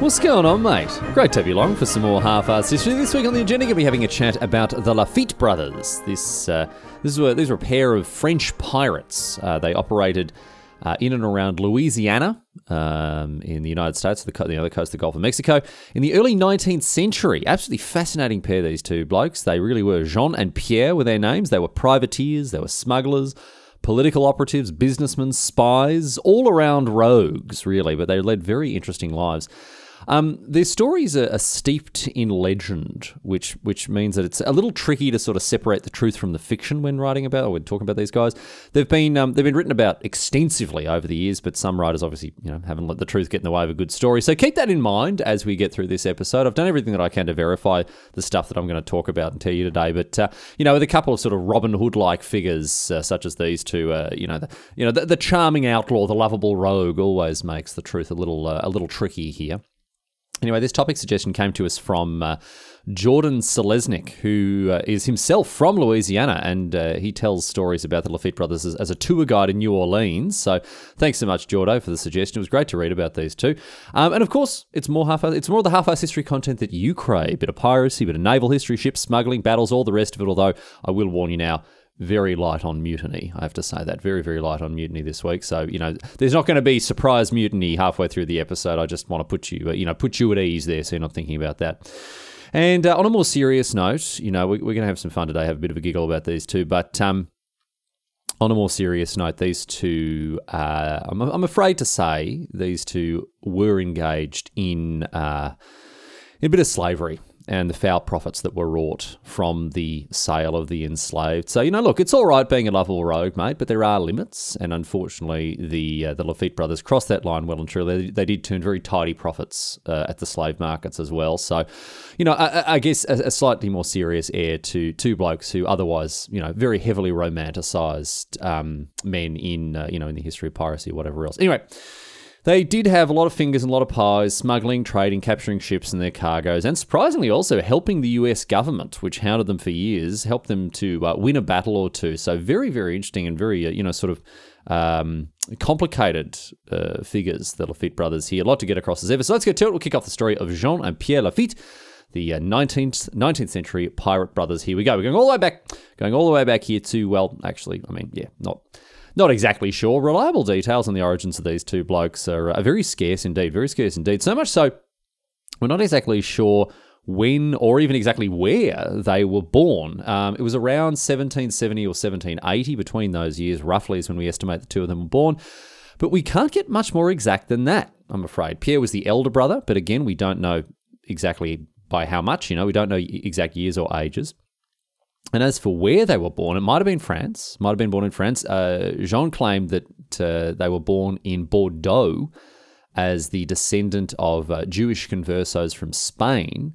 What's going on, mate? Great to have you along for some more half-assed history. This week on the agenda, going to be having a chat about the Lafitte brothers. This, uh, this were, these were a pair of French pirates. Uh, they operated uh, in and around Louisiana um, in the United States, the, co- the other coast of the Gulf of Mexico, in the early 19th century. Absolutely fascinating pair, these two blokes. They really were. Jean and Pierre were their names. They were privateers, they were smugglers, political operatives, businessmen, spies, all around rogues, really, but they led very interesting lives. Um, their stories are, are, steeped in legend, which which means that it's a little tricky to sort of separate the truth from the fiction when writing about or when talking about these guys. They've been um, they've been written about extensively over the years, but some writers obviously you know haven't let the truth get in the way of a good story. So keep that in mind as we get through this episode. I've done everything that I can to verify the stuff that I'm going to talk about and tell you today, but uh, you know with a couple of sort of Robin Hood like figures uh, such as these two, uh, you know the, you know the, the, charming outlaw, the lovable rogue, always makes the truth a little uh, a little tricky here. Anyway, this topic suggestion came to us from uh, Jordan Selesnik, who uh, is himself from Louisiana, and uh, he tells stories about the Lafitte brothers as, as, a tour guide in New Orleans. So, thanks so much, Jordo, for the suggestion. It was great to read about these two. Um, and of course, it's more half it's more of the half-ass history content that you crave: bit of piracy, bit of naval history, ship smuggling, battles, all the rest of it. Although I will warn you now, very light on mutiny. I have to say that very, very light on mutiny this week. So you know, there's not going to be surprise mutiny halfway through the episode. I just want to put you, you know, put you at ease there, so you're not thinking about that. And uh, on a more serious note, you know, we, are going to have some fun today, have a bit of a giggle about these two. But um, on a more serious note, these two, uh, I'm, I'm, afraid to say, these two were engaged in uh, in a bit of slavery and the foul profits that were wrought from the sale of the enslaved. So you know, look, it's all right being a lovable rogue, mate, but there are limits, and unfortunately, the uh, the Lafitte brothers crossed that line well and truly. They, they did turn very tidy profits uh, at the slave markets as well. So, you know, I, I guess a, a, slightly more serious air to two blokes who otherwise, you know, very heavily romanticized um, men in uh, you know in the history of piracy or whatever else. Anyway. They did have a lot of fingers and a lot of pies, smuggling, trading, capturing ships and their cargoes, and surprisingly also helping the US government, which hounded them for years, helped them to uh, win a battle or two. So very, very interesting and very, uh, you know, sort of um, complicated uh, figures, the Lafitte brothers here. A lot to get across as ever. So let's get to it. We'll kick off the story of Jean and Pierre Lafitte the 19th, uh, 19th century pirate brothers. Here we go. We're going all the way back, going all the way back here to, well, actually, I mean, yeah, not not exactly sure. Reliable details on the origins of these two blokes are, are very scarce indeed, very scarce indeed. So much so, we're not exactly sure when or even exactly where they were born. Um, it was around 1770 or 1780, between those years, roughly, is when we estimate the two of them were born. But we can't get much more exact than that, I'm afraid. Pierre was the elder brother, but again, we don't know exactly by how much, you know, we don't know exact years or ages. And as for where they were born, it might have been France, might have been born in France. Uh, Jean claimed that uh, they were born in Bordeaux as the descendant of uh, Jewish conversos from Spain.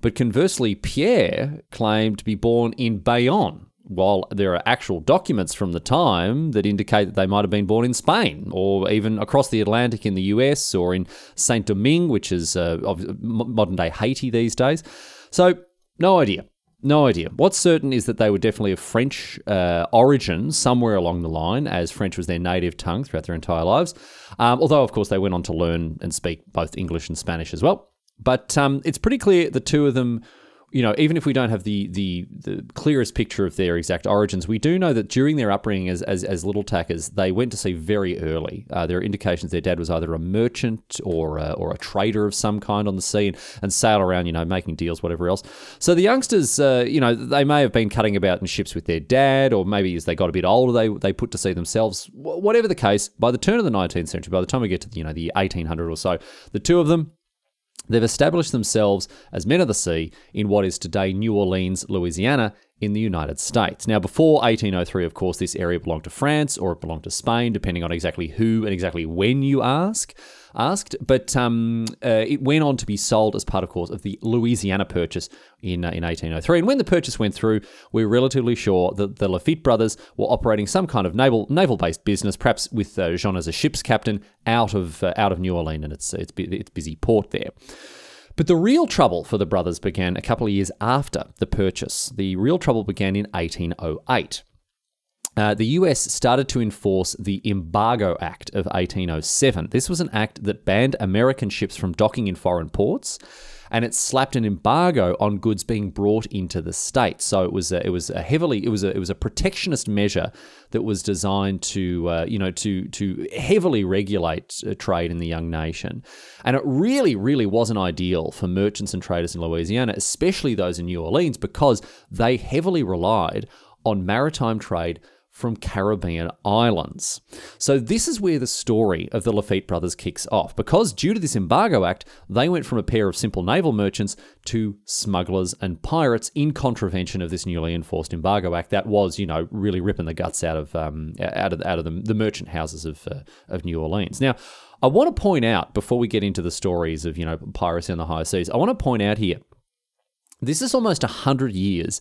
But conversely, Pierre claimed to be born in Bayonne, while there are actual documents from the time that indicate that they might have been born in Spain or even across the Atlantic in the US or in Saint Domingue, which is uh, modern day Haiti these days. So, no idea. No idea. What's certain is that they were definitely of French uh, origin somewhere along the line, as French was their native tongue throughout their entire lives. Um, although, of course, they went on to learn and speak both English and Spanish as well. But um, it's pretty clear the two of them you know, even if we don't have the, the the clearest picture of their exact origins, we do know that during their upbringing as as, as little tackers, they went to sea very early. Uh, there are indications their dad was either a merchant or a, or a trader of some kind on the sea and, and sail around, you know, making deals, whatever else. So the youngsters, uh, you know, they may have been cutting about in ships with their dad, or maybe as they got a bit older, they they put to sea themselves. Whatever the case, by the turn of the 19th century, by the time we get to you know the 1800 or so, the two of them They've established themselves as men of the sea in what is today New Orleans, Louisiana, in the United States. Now, before 1803, of course, this area belonged to France or it belonged to Spain, depending on exactly who and exactly when you ask. Asked, but um, uh, it went on to be sold as part, of course, of the Louisiana Purchase in uh, in 1803. And when the purchase went through, we are relatively sure that the Lafitte brothers were operating some kind of naval naval based business, perhaps with uh, Jean as a ship's captain out of uh, out of New Orleans and its its, its busy port there. But the real trouble for the brothers began a couple of years after the purchase. The real trouble began in 1808. Uh, the US started to enforce the Embargo Act of 1807. This was an act that banned American ships from docking in foreign ports and it slapped an embargo on goods being brought into the state. So it was a, it was a heavily it was a it was a protectionist measure that was designed to uh, you know to to heavily regulate uh, trade in the young nation, and it really really wasn't ideal for merchants and traders in Louisiana, especially those in New Orleans, because they heavily relied on maritime trade from Caribbean islands. So, this is where the story of the Lafitte brothers kicks off. Because due to this embargo act, they went from a pair of simple naval merchants to smugglers and pirates in contravention of this newly enforced embargo act that was, you know, really ripping the guts out of um, out of out of the, the merchant houses of uh, of New Orleans. Now, I want to point out before we get into the stories of you know piracy on the high seas, I want to point out here. This is almost a hundred years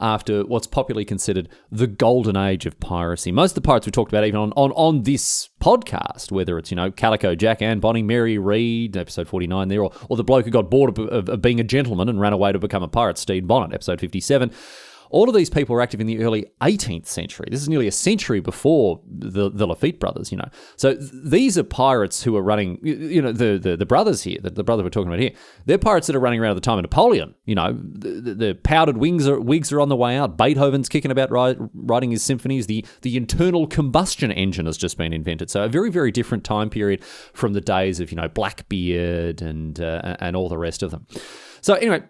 after what's popularly considered the golden age of piracy. Most of the pirates we talked about, even on, on, on this podcast, whether it's, you know, Calico Jack, Anne Bonny, Mary Read, episode 49 there, or, or the bloke who got bored of, of, of being a gentleman and ran away to become a pirate, Stede Bonnet, episode 57. All of these people were active in the early 18th century. This is nearly a century before the, the Lafitte brothers, you know. So th- these are pirates who are running, you know, the, the, the brothers here, the, the brother we're talking about here, they're pirates that are running around at the time of Napoleon. You know, the, the powdered wings are, wigs are on the way out. Beethoven's kicking about writing his symphonies. The, the internal combustion engine has just been invented. So a very, very different time period from the days of, you know, Blackbeard and, uh, and all the rest of them. So anyway,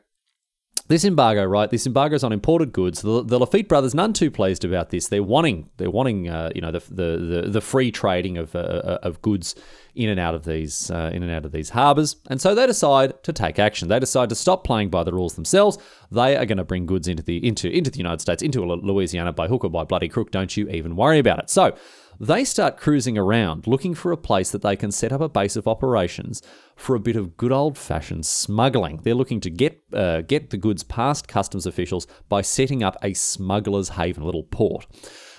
this embargo, right? This embargo is on imported goods. The, the, Lafitte brothers, none too pleased about this. They're wanting, they're wanting, uh, you know, the, the, the, the free trading of, uh, uh, of goods in and out of these uh, in and out of these harbours, and so they decide to take action. They decide to stop playing by the rules themselves. They are going to bring goods into the into into the United States, into Louisiana by hook or by bloody crook. Don't you even worry about it. So they start cruising around looking for a place that they can set up a base of operations for a bit of good old fashioned smuggling. They're looking to get uh, get the goods past customs officials by setting up a smuggler's haven, a little port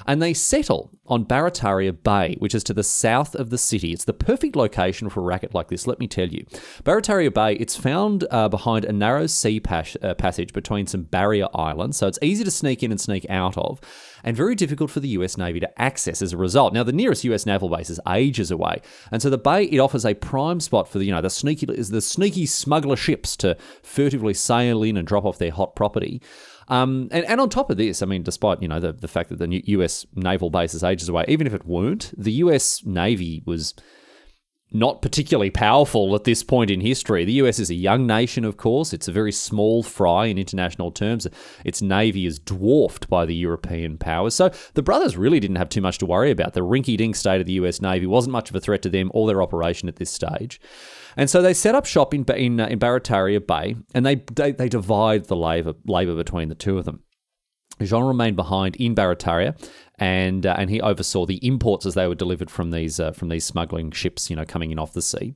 and they settle on Barataria Bay, which is to the south of the city. It's the perfect location for a racket like this, let me tell you. Barataria Bay, it's found uh, behind a narrow sea pas- uh, passage between some barrier islands, so it's easy to sneak in and sneak out of, and very difficult for the US Navy to access as a result. Now, the nearest US naval base is ages away, and so the bay it offers a prime spot for the you know the sneaky the sneaky smuggler ships to furtively sail in and drop off their hot property. Um, and, and on top of this, I mean, despite you know the, the fact that the U.S. naval base is ages away, even if it weren't, the U.S. Navy was not particularly powerful at this point in history. The US is a young nation, of course. It's a very small fry in international terms. Its navy is dwarfed by the European powers. So the brothers really didn't have too much to worry about. The rinky dink state of the US Navy wasn't much of a threat to them or their operation at this stage. And so they set up shop in in, uh, in Barataria Bay, and they, they they divide the labor labor between the two of them. Jean remained behind in Barataria, and uh, and he oversaw the imports as they were delivered from these uh, from these smuggling ships, you know, coming in off the sea.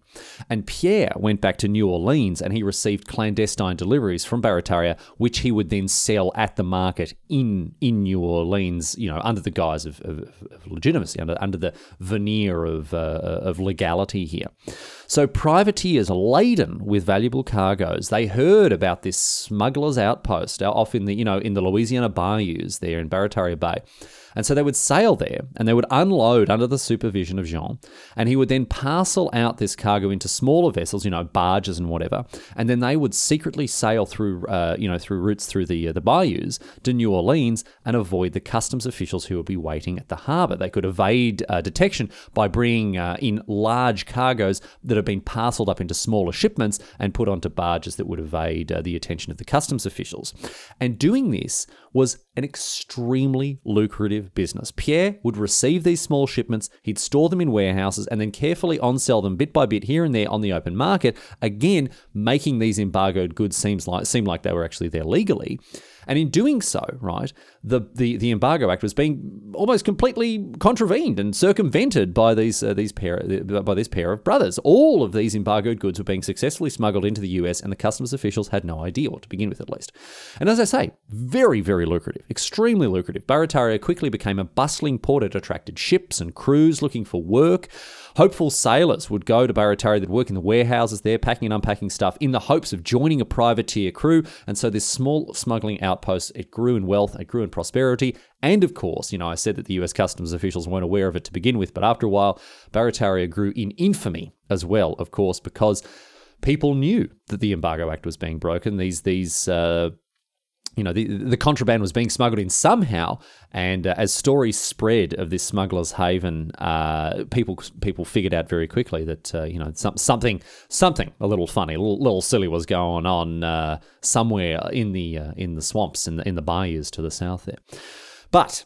And Pierre went back to New Orleans, and he received clandestine deliveries from Barataria, which he would then sell at the market in in New Orleans, you know, under the guise of, of, of legitimacy, under under the veneer of uh, of legality here. So privateers laden with valuable cargoes, they heard about this smuggler's outpost off in the you know in the Louisiana bayous there in Barataria Bay and so they would sail there and they would unload under the supervision of Jean. And he would then parcel out this cargo into smaller vessels, you know, barges and whatever. And then they would secretly sail through, uh, you know, through routes through the, uh, the bayous to New Orleans and avoid the customs officials who would be waiting at the harbor. They could evade uh, detection by bringing uh, in large cargoes that have been parceled up into smaller shipments and put onto barges that would evade uh, the attention of the customs officials. And doing this was an extremely lucrative business. Pierre would receive these small shipments, he'd store them in warehouses, and then carefully on sell them bit by bit here and there on the open market, again, making these embargoed goods seems like, seem like they were actually there legally. And in doing so, right, the, the, the Embargo Act was being almost completely contravened and circumvented by these uh, these pair by this pair of brothers. All of these embargoed goods were being successfully smuggled into the US, and the customs officials had no idea, or to begin with at least. And as I say, very very lucrative, extremely lucrative. Barataria quickly became a bustling port. It attracted ships and crews looking for work. Hopeful sailors would go to Barataria, they'd work in the warehouses there, packing and unpacking stuff in the hopes of joining a privateer crew. And so this small smuggling outpost, it grew in wealth, it grew in prosperity. And of course, you know, I said that the US customs officials weren't aware of it to begin with, but after a while, Barataria grew in infamy as well, of course, because people knew that the Embargo Act was being broken. These these uh, you know, the, the contraband was being smuggled in somehow. And uh, as stories spread of this smuggler's haven, uh, people people figured out very quickly that uh, you know some, something something a little funny, a little, little silly was going on uh, somewhere in the uh, in the swamps in the in the bayous to the south there. But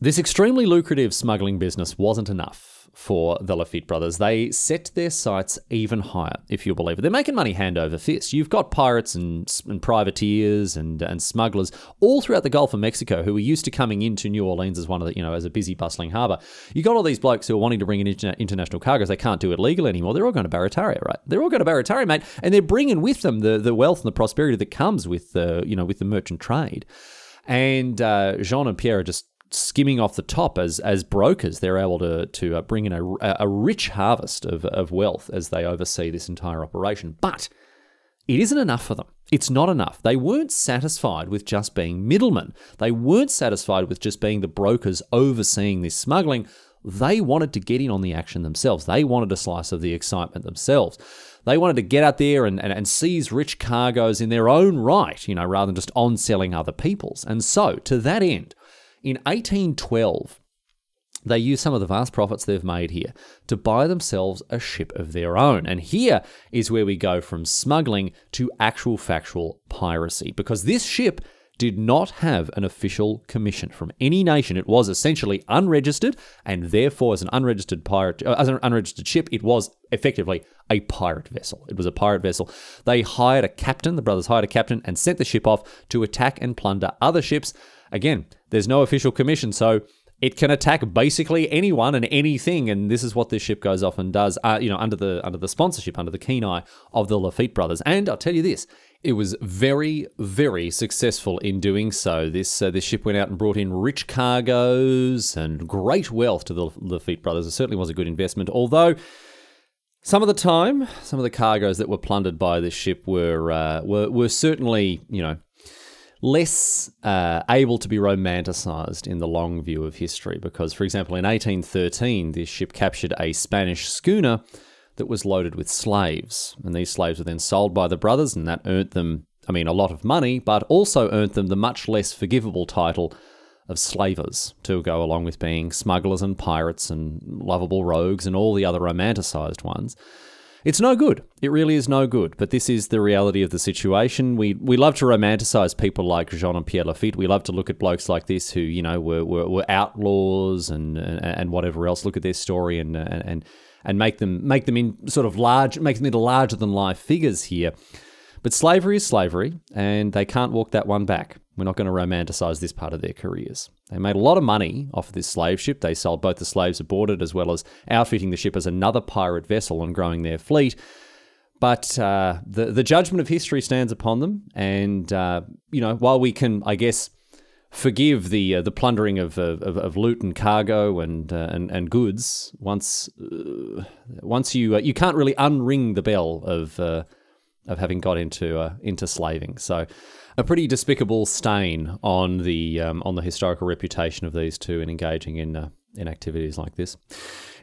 this extremely lucrative smuggling business wasn't enough for the Lafitte brothers. They set their sights even higher, if you believe it. They're making money hand over fist. You've got pirates and, and privateers and, and smugglers all throughout the Gulf of Mexico who are used to coming into New Orleans as one of the, you know, as a busy, bustling harbor. You've got all these blokes who are wanting to bring in international cargoes. They can't do it legal anymore. They're all going to Barataria, right? They're all going to Barataria, mate, and they're bringing with them the, the wealth and the prosperity that comes with, uh, you know, with the merchant trade. And uh, Jean and Pierre are just skimming off the top as as brokers. They're able to to uh, bring in a, a rich harvest of, of wealth as they oversee this entire operation. But it isn't enough for them. It's not enough. They weren't satisfied with just being middlemen. They weren't satisfied with just being the brokers overseeing this smuggling. They wanted to get in on the action themselves. They wanted a slice of the excitement themselves. They wanted to get out there and, and, and seize rich cargoes in their own right, you know, rather than just on selling other people's. And so, to that end, in 1812, they use some of the vast profits they've made here to buy themselves a ship of their own. And here is where we go from smuggling to actual factual piracy, because this ship did not have an official commission from any nation. It was essentially unregistered, and therefore, as an unregistered pirate, uh, as an unregistered ship, it was effectively a pirate vessel. It was a pirate vessel. They hired a captain. The brothers hired a captain and sent the ship off to attack and plunder other ships. Again, there's no official commission, so it can attack basically anyone and anything, and this is what this ship goes off and does. Uh, you know, under the under the sponsorship, under the keen eye of the Lafitte brothers. And I'll tell you this: it was very, very successful in doing so. This uh, this ship went out and brought in rich cargoes and great wealth to the Lafitte brothers. It certainly was a good investment, although. Some of the time, some of the cargoes that were plundered by this ship were uh, were, were certainly, you know, less uh, able to be romanticized in the long view of history because, for example, in 1813, this ship captured a Spanish schooner that was loaded with slaves. And these slaves were then sold by the brothers, and that earned them, I mean, a lot of money, but also earned them the much less forgivable title of slavers to go along with being smugglers and pirates and lovable rogues and all the other romanticized ones. It's no good. It really is no good. But this is the reality of the situation. We we love to romanticize people like Jean and Pierre Lafitte. We love to look at blokes like this who you know were were, were outlaws and, and, and whatever else. Look at their story and and and make them make them in sort of large make them into larger than life figures here. But slavery is slavery, and they can't walk that one back. We're not going to romanticize this part of their careers. They made a lot of money off of this slave ship. They sold both the slaves aboard it as well as outfitting the ship as another pirate vessel and growing their fleet. But uh, the the judgment of history stands upon them, and uh, you know while we can, I guess, forgive the uh, the plundering of, of, of, loot and cargo and uh, and, and goods once uh, once you uh, you can't really unring the bell of of having got into into slaving. So a pretty despicable stain on the um, on the historical reputation of these two in engaging in uh, in activities like this.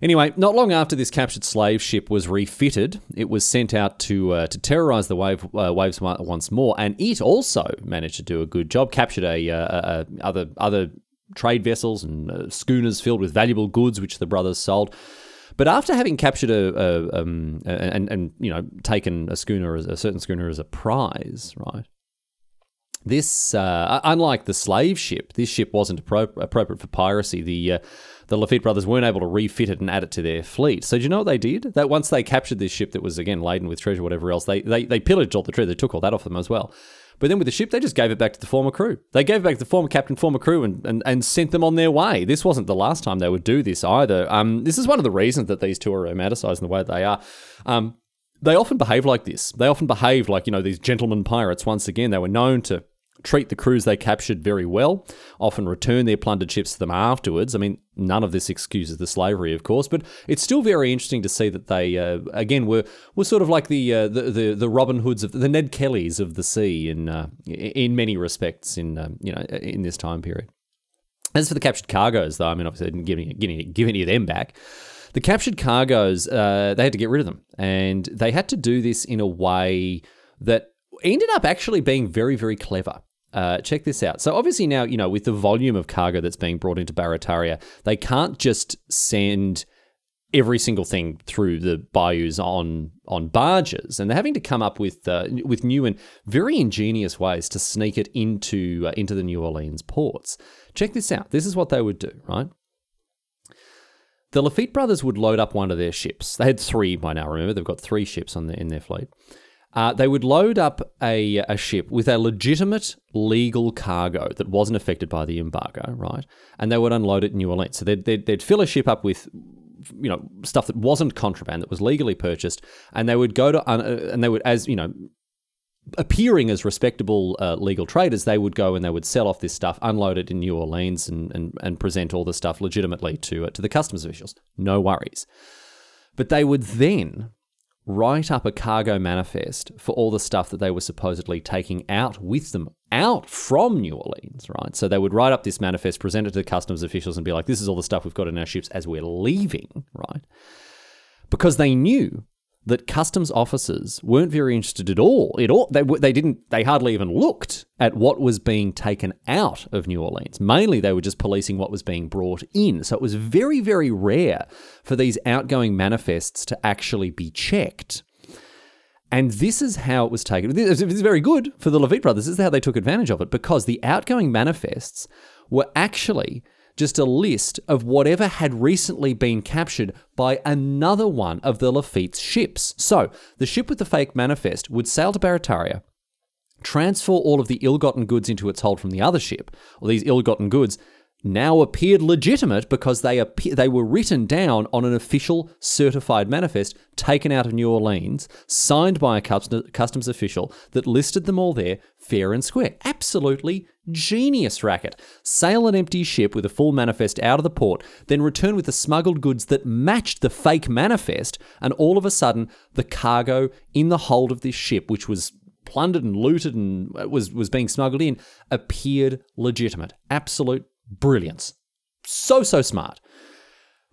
Anyway, not long after this captured slave ship was refitted, it was sent out to uh, to terrorize the wave, uh, waves once more, and it also managed to do a good job. Captured a, uh, a other other trade vessels and uh, schooners filled with valuable goods, which the brothers sold. But after having captured a, a, um, and and you know taken a schooner, as, a certain schooner as a prize, right? This, uh, unlike the slave ship, this ship wasn't appro- appropriate for piracy. The uh, the Lafitte brothers weren't able to refit it and add it to their fleet. So do you know what they did? That once they captured this ship that was again laden with treasure, whatever else, they they, they pillaged all the treasure. They took all that off them as well. But then with the ship, they just gave it back to the former crew. They gave it back to the former captain, former crew, and, and, and sent them on their way. This wasn't the last time they would do this either. Um, this is one of the reasons that these two are romanticized in the way they are. Um, they often behave like this. They often behave like, you know, these gentlemen pirates. Once again, they were known to treat the crews they captured very well, often return their plundered ships to them afterwards. I mean, none of this excuses the slavery, of course, but it's still very interesting to see that they, uh, again, were were sort of like the, uh, the, the the Robin Hoods of the Ned Kellys of the sea in uh, in many respects in um, you know in this time period. As for the captured cargoes, though, I mean, obviously, I didn't give any, give any, give any of them back. The captured cargoes, uh, they had to get rid of them, and they had to do this in a way that ended up actually being very, very clever. Uh, check this out. So obviously now, you know, with the volume of cargo that's being brought into Barataria, they can't just send every single thing through the bayous on on barges, and they're having to come up with uh, with new and very ingenious ways to sneak it into uh, into the New Orleans ports. Check this out. This is what they would do, right? The Lafitte brothers would load up one of their ships. They had three by now. Remember, they've got three ships on the, in their fleet. Uh, they would load up a, a ship with a legitimate legal cargo that wasn't affected by the embargo, right? And they would unload it in New Orleans. So they'd, they'd, they'd fill a ship up with you know stuff that wasn't contraband that was legally purchased and they would go to uh, and they would as you know appearing as respectable uh, legal traders they would go and they would sell off this stuff unload it in New Orleans and and, and present all the stuff legitimately to uh, to the customs officials no worries but they would then write up a cargo manifest for all the stuff that they were supposedly taking out with them out from New Orleans, right? So they would write up this manifest, present it to the customs officials, and be like, this is all the stuff we've got in our ships as we're leaving, right? Because they knew that customs officers weren't very interested at all. It all they they didn't they hardly even looked at what was being taken out of New Orleans. Mainly they were just policing what was being brought in. So it was very very rare for these outgoing manifests to actually be checked. And this is how it was taken. This is very good for the Lafitte brothers. This is how they took advantage of it because the outgoing manifests were actually just a list of whatever had recently been captured by another one of the Lafitte's ships. So, the ship with the fake manifest would sail to Barataria, transfer all of the ill gotten goods into its hold from the other ship, or these ill gotten goods now appeared legitimate because they appear, they were written down on an official certified manifest taken out of New Orleans, signed by a customs official that listed them all there fair and square. Absolutely genius racket. Sail an empty ship with a full manifest out of the port, then return with the smuggled goods that matched the fake manifest, and all of a sudden the cargo in the hold of this ship, which was plundered and looted and uh, was was being smuggled in, appeared legitimate. Absolute brilliance. So, so smart.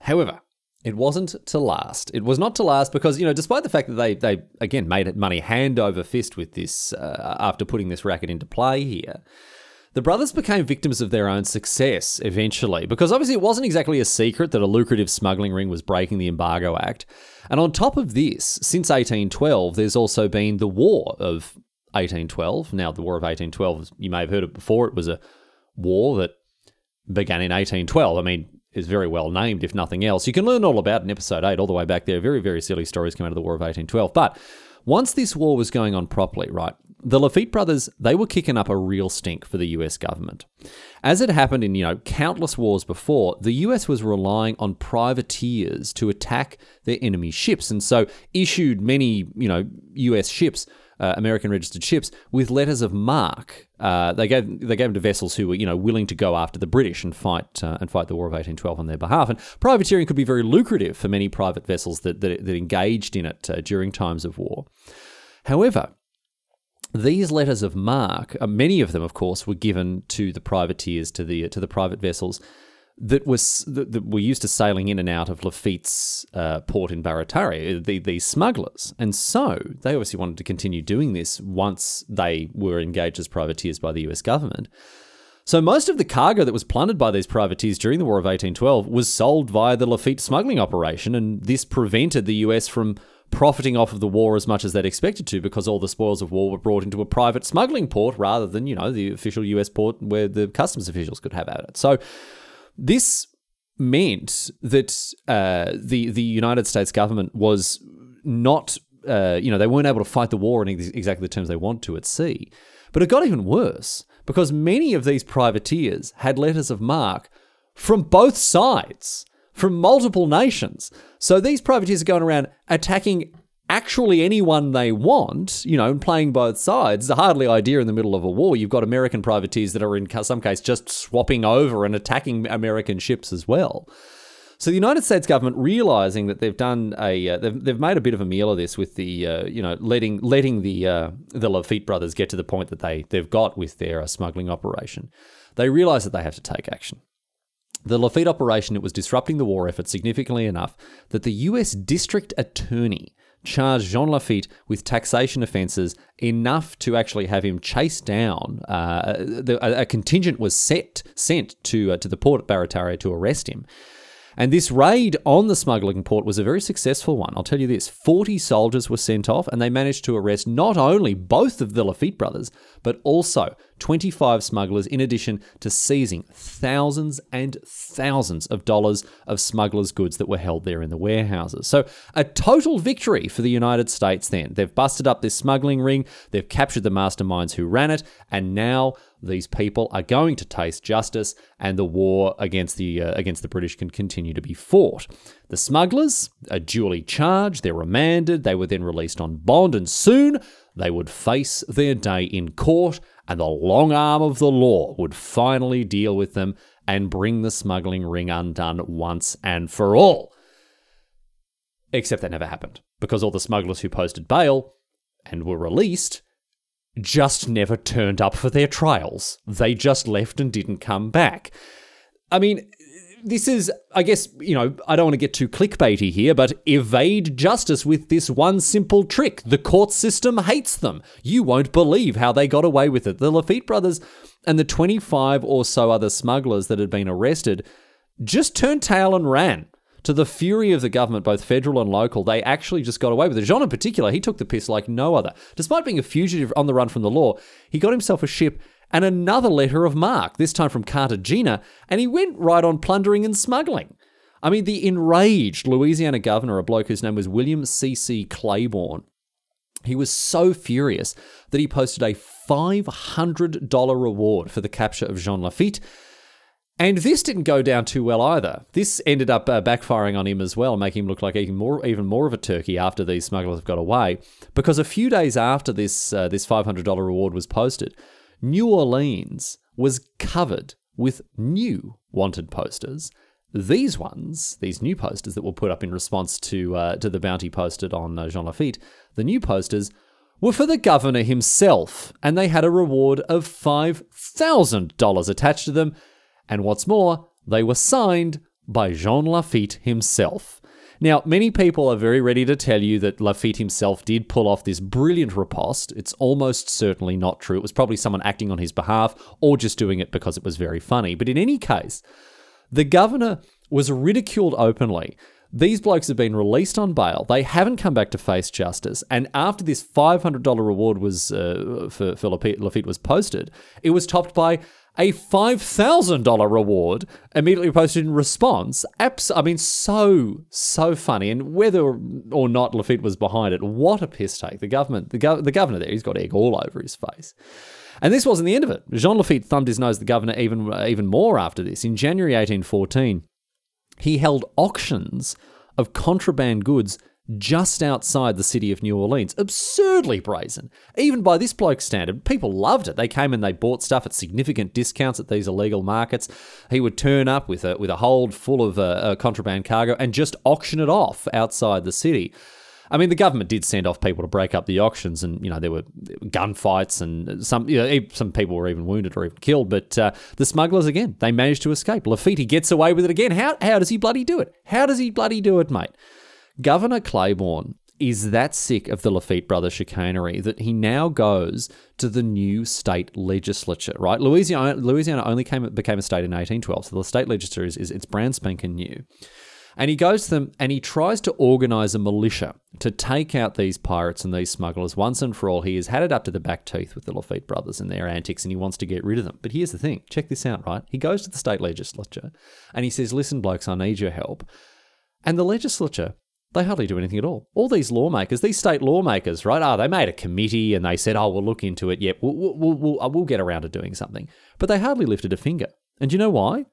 However, it wasn't to last. It was not to last because, you know, despite the fact that they, they again, made money hand over fist with this uh, after putting this racket into play here, the brothers became victims of their own success eventually, because obviously it wasn't exactly a secret that a lucrative smuggling ring was breaking the Embargo Act. And on top of this, since 1812, there's also been the War of 1812. Now, the War of 1812, you may have heard it before, it was a war that began in 1812. I mean, is very well named, if nothing else. You can learn all about in episode 8, all the way back there. Very, very silly stories come out of the War of 1812. But once this war was going on properly, right, the Lafitte brothers, they were kicking up a real stink for the US government. As it happened in, you know, countless wars before, the US was relying on privateers to attack their enemy ships and so issued many, you know, US ships uh, American registered ships with letters of marque. Uh, they gave they gave them to vessels who were you know willing to go after the British and fight uh, and fight the War of 1812 on their behalf. And privateering could be very lucrative for many private vessels that that, that engaged in it uh, during times of war. However, these letters of marque, uh, many of them, of course, were given to the privateers, to the to the private vessels that was that, were used to sailing in and out of Lafitte's uh, port in Barataria, the, these smugglers. And so they obviously wanted to continue doing this once they were engaged as privateers by the US government. So most of the cargo that was plundered by these privateers during the War of 1812 was sold via the Lafitte smuggling operation, and this prevented the US from profiting off of the war as much as they'd expected to because all the spoils of war were brought into a private smuggling port rather than, you know, the official US port where the customs officials could have at it. So this meant that uh, the the United States government was not, uh, you know, they weren't able to fight the war in ex- exactly the terms they want to at sea. But it got even worse because many of these privateers had letters of marque from both sides, from multiple nations. So these privateers are going around attacking actually anyone they want, you know, and playing both sides. It's a hardly idea in the middle of a war. You've got American privateers that are in some case just swapping over and attacking American ships as well. So the United States government, realizing that they've done a, uh, they've, they've made a bit of a meal of this with the, uh, you know, letting letting the uh, the Lafitte brothers get to the point that they they've got with their uh, smuggling operation. They realize that they have to take action. The Lafitte operation it was disrupting the war effort significantly enough that the U.S. District Attorney charged Jean Lafitte with taxation offences enough to actually have him chased down. Uh, the, a, a, contingent was set sent to uh, to the port at Barataria to arrest him. And this raid on the smuggling port was a very successful one. I'll tell you this 40 soldiers were sent off, and they managed to arrest not only both of the Lafitte brothers, but also 25 smugglers, in addition to seizing thousands and thousands of dollars of smugglers' goods that were held there in the warehouses. So, a total victory for the United States then. They've busted up this smuggling ring, they've captured the masterminds who ran it, and now these people are going to taste justice, and the war against the uh, against the British can continue to be fought. The smugglers are duly charged, they're remanded, they were then released on bond, and soon they would face their day in court, and the long arm of the law would finally deal with them and bring the smuggling ring undone once and for all. Except that never happened, because all the smugglers who posted bail and were released just never turned up for their trials. They just left and didn't come back. I mean, this is, I guess, you know, I don't want to get too clickbaity here, but evade justice with this one simple trick. The court system hates them. You won't believe how they got away with it. The Lafitte brothers and the 25 or so other smugglers that had been arrested just turned tail and ran. To the fury of the government, both federal and local, they actually just got away with it. Jean, in particular, he took the piss like no other. Despite being a fugitive on the run from the law, he got himself a ship and another letter of marque, this time from Cartagena, and he went right on plundering and smuggling. I mean, the enraged Louisiana governor, a bloke whose name was William C.C. Claiborne, he was so furious that he posted a $500 reward for the capture of Jean Lafitte and this didn't go down too well either. This ended up uh, backfiring on him as well, making him look like even more, even more of a turkey after these smugglers have got away. Because a few days after this, uh, this $500 reward was posted, New Orleans was covered with new wanted posters. These ones, these new posters that were put up in response to uh, to the bounty posted on uh, Jean Lafitte, the new posters were for the governor himself, and they had a reward of five thousand dollars attached to them and what's more, they were signed by Jean Lafitte himself. Now, many people are very ready to tell you that Lafitte himself did pull off this brilliant riposte. It's almost certainly not true. It was probably someone acting on his behalf or just doing it because it was very funny. But in any case, the governor was ridiculed openly. These blokes have been released on bail. They haven't come back to face justice. And after this $500 reward was uh, for, for Lafitte was posted, it was topped by a $5,000 reward immediately posted in response. Abs- I mean, so, so funny. And whether or not Lafitte was behind it, what a piss take. The government, the, go- the governor there, he's got egg all over his face. And this wasn't the end of it. Jean Lafitte thumbed his nose at the governor even, even more after this. In January 1814, he held auctions of contraband goods just outside the city of New Orleans. Absurdly brazen. Even by this bloke's standard, people loved it. They came and they bought stuff at significant discounts at these illegal markets. He would turn up with a with a hold full of uh, contraband cargo and just auction it off outside the city. I mean, the government did send off people to break up the auctions, and you know there were gunfights, and some you know, some people were even wounded or even killed. But uh, the smugglers again, they managed to escape. Lafitte gets away with it again. How how does he bloody do it? How does he bloody do it, mate? Governor Claiborne is that sick of the Lafitte brothers chicanery that he now goes to the new state legislature, right? Louisiana, Louisiana only came became a state in 1812, so the state legislature is, is it's brand spanking new. And he goes to them and he tries to organize a militia to take out these pirates and these smugglers once and for all. He has had it up to the back teeth with the Lafitte brothers and their antics and he wants to get rid of them. But here's the thing check this out, right? He goes to the state legislature and he says, Listen, blokes, I need your help. And the legislature, they hardly do anything at all. All these lawmakers, these state lawmakers, right? Oh, they made a committee and they said, oh, we'll look into it. Yep, we'll, we'll, we'll, we'll uh, get around to doing something. But they hardly lifted a finger. And you know why?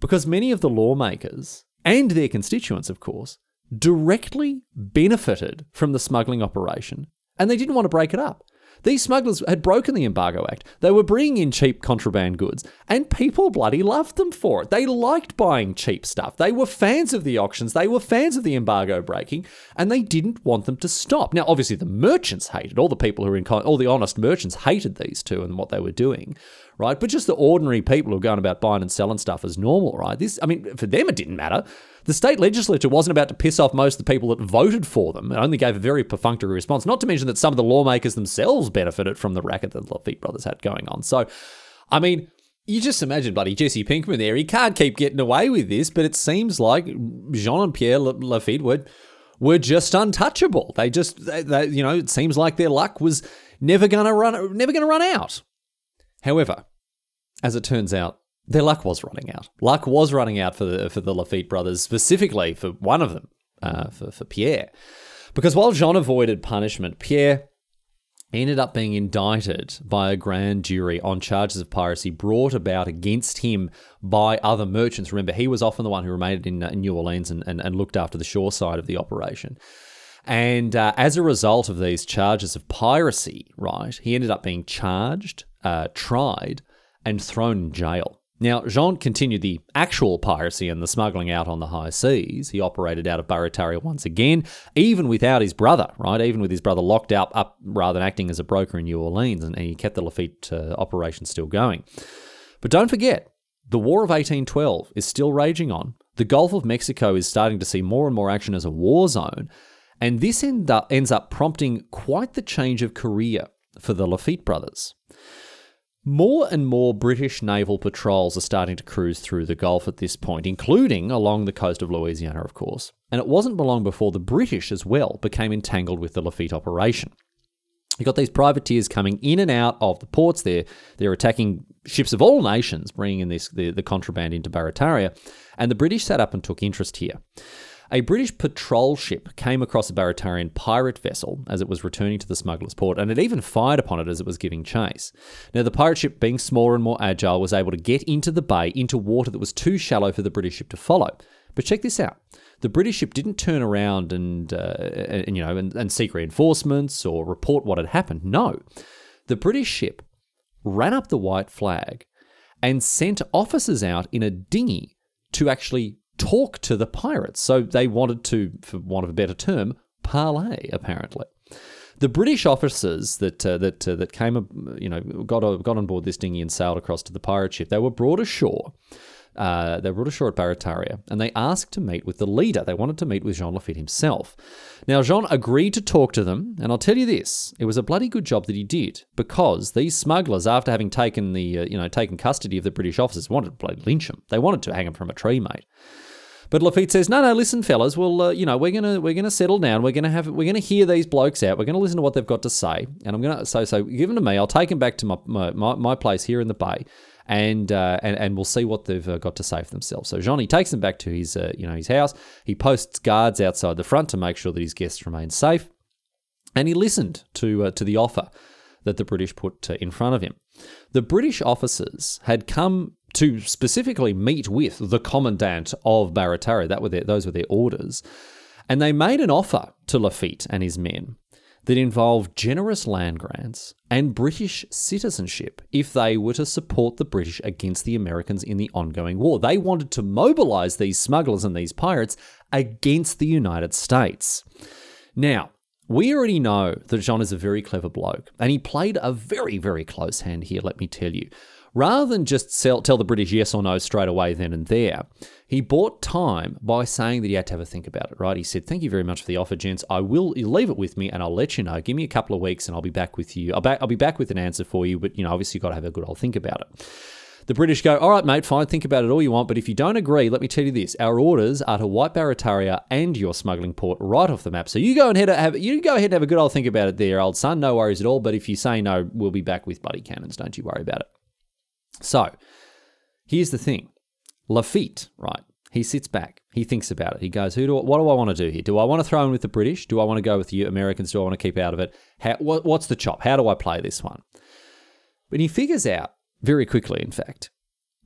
Because many of the lawmakers and their constituents, of course, directly benefited from the smuggling operation and they didn't want to break it up. These smugglers had broken the Embargo Act. They were bringing in cheap contraband goods, and people bloody loved them for it. They liked buying cheap stuff. They were fans of the auctions. They were fans of the embargo breaking, and they didn't want them to stop. Now, obviously, the merchants hated all the people who were in, all the honest merchants hated these two and what they were doing right? But just the ordinary people who are going about buying and selling stuff as normal, right? This, I mean, for them it didn't matter. The state legislature wasn't about to piss off most of the people that voted for them. It only gave a very perfunctory response. Not to mention that some of the lawmakers themselves benefited from the racket that the Lafitte brothers had going on. So, I mean, you just imagine bloody Jesse Pinkman there. He can't keep getting away with this, but it seems like Jean and Pierre Lafitte were were just untouchable. They just, they, they, you know, it seems like their luck was never gonna run, never gonna run out. However, as it turns out, their luck was running out. Luck was running out for the for the Lafitte brothers, specifically for one of them, uh, for for Pierre, because while Jean avoided punishment, Pierre ended up being indicted by a grand jury on charges of piracy brought about against him by other merchants. Remember, he was often the one who remained in, uh, in New Orleans and, and, and, looked after the shore side of the operation. And uh, as a result of these charges of piracy, right, he ended up being charged, uh, tried, and thrown in jail. Now, Jean continued the actual piracy and the smuggling out on the high seas. He operated out of Barataria once again, even without his brother, right? Even with his brother locked up, up rather than acting as a broker in New Orleans, and he kept the Lafitte uh, operation still going. But don't forget, the War of 1812 is still raging on. The Gulf of Mexico is starting to see more and more action as a war zone, and this end up, ends up prompting quite the change of career for the Lafitte brothers. More and more British naval patrols are starting to cruise through the Gulf at this point, including along the coast of Louisiana, of course. And it wasn't long before the British as well became entangled with the Lafitte operation. You've got these privateers coming in and out of the ports there. They're attacking ships of all nations, bringing in this, the, the contraband into Barataria. And the British sat up and took interest here. A British patrol ship came across a Baratarian pirate vessel as it was returning to the smuggler's port, and it even fired upon it as it was giving chase. Now, the pirate ship, being smaller and more agile, was able to get into the bay into water that was too shallow for the British ship to follow. But check this out. The British ship didn't turn around and, uh, and you know and, and seek reinforcements or report what had happened. No, the British ship ran up the white flag and sent officers out in a dinghy to actually talk to the pirates. So they wanted to, for want of a better term, parlay, apparently. The British officers that uh, that uh, that came, you know, got uh, got on board this dinghy and sailed across to the pirate ship. They were brought ashore. Uh, they were brought ashore at Barataria, and they asked to meet with the leader. They wanted to meet with Jean Lafitte himself. Now, Jean agreed to talk to them, and I'll tell you this: it was a bloody good job that he did, because these smugglers, after having taken the, uh, you know, taken custody of the British officers, wanted to bloody lynch them. They wanted to hang them from a tree, mate. But Lafitte says, no, no, listen, fellas, well, uh, you know, we're gonna we're gonna settle down. We're gonna have we're gonna hear these blokes out. We're gonna listen to what they've got to say, and I'm gonna so so give them to me. I'll take them back to my my, my, my place here in the bay. And, uh, and and we'll see what they've uh, got to say for themselves. So Johnny takes them back to his uh, you know his house. He posts guards outside the front to make sure that his guests remain safe, and he listened to uh, to the offer that the British put uh, in front of him. The British officers had come to specifically meet with the commandant of Barataria. That were their, those were their orders. And they made an offer to Lafitte and his men that involved generous land grants and British citizenship if they were to support the British against the Americans in the ongoing war. They wanted to mobilize these smugglers and these pirates against the United States. Now, we already know that Jean is a very clever bloke, and he played a very, very close hand here, let me tell you. Rather than just sell, tell the British yes or no straight away then and there, he bought time by saying that he had to have a think about it, right? He said, Thank you very much for the offer, gents. I will leave it with me and I'll let you know. Give me a couple of weeks and I'll be back with you. I'll, I'll be back with an answer for you, but, you know, obviously you've got to have a good old think about it. The British go, all right, mate, fine, think about it all you want, but if you don't agree, let me tell you this: our orders are to wipe Barataria and your smuggling port right off the map. So you go ahead and have you go ahead and have a good old think about it, there, old son. No worries at all. But if you say no, we'll be back with bloody cannons. Don't you worry about it. So here's the thing: Lafitte, right? He sits back. He thinks about it. He goes, "Who do? What do I want to do here? Do I want to throw in with the British? Do I want to go with the Americans? Do I want to keep out of it? How, what, what's the chop? How do I play this one?" But he figures out very quickly, in fact,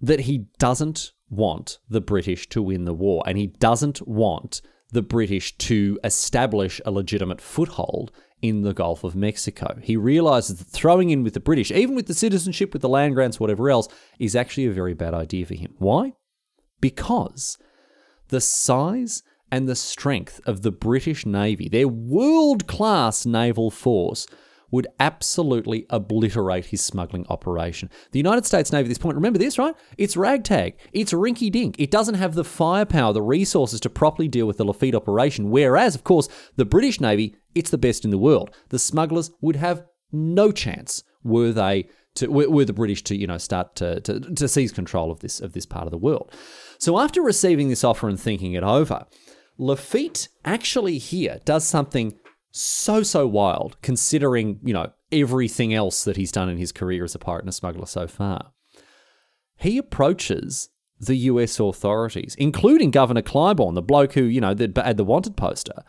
that he doesn't want the British to win the war, and he doesn't want the British to establish a legitimate foothold in the Gulf of Mexico. He realizes that throwing in with the British, even with the citizenship, with the land grants, whatever else, is actually a very bad idea for him. Why? Because the size and the strength of the British Navy, their world class naval force, would absolutely obliterate his smuggling operation. The United States Navy at this point, remember this, right? It's ragtag. It's rinky dink. It doesn't have the firepower, the resources to properly deal with the Lafitte operation. Whereas, of course, the British Navy, it's the best in the world. The smugglers would have no chance were they to were the British to you know start to, to, to seize control of this of this part of the world. So after receiving this offer and thinking it over, Lafitte actually here does something so so wild considering you know everything else that he's done in his career as a pirate and a smuggler so far he approaches the US authorities including Governor Claiborne the bloke who you know had the wanted poster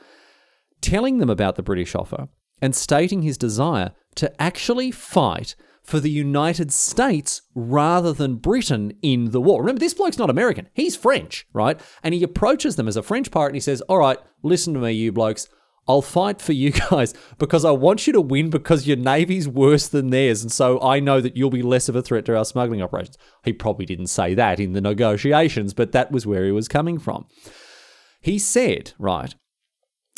telling them about the British offer and stating his desire to actually fight for the United States rather than Britain in the war. Remember, this bloke's not American. He's French, right? And he approaches them as a French pirate and he says, All right, listen to me, you blokes. I'll fight for you guys because I want you to win because your navy's worse than theirs. And so I know that you'll be less of a threat to our smuggling operations. He probably didn't say that in the negotiations, but that was where he was coming from. He said, right,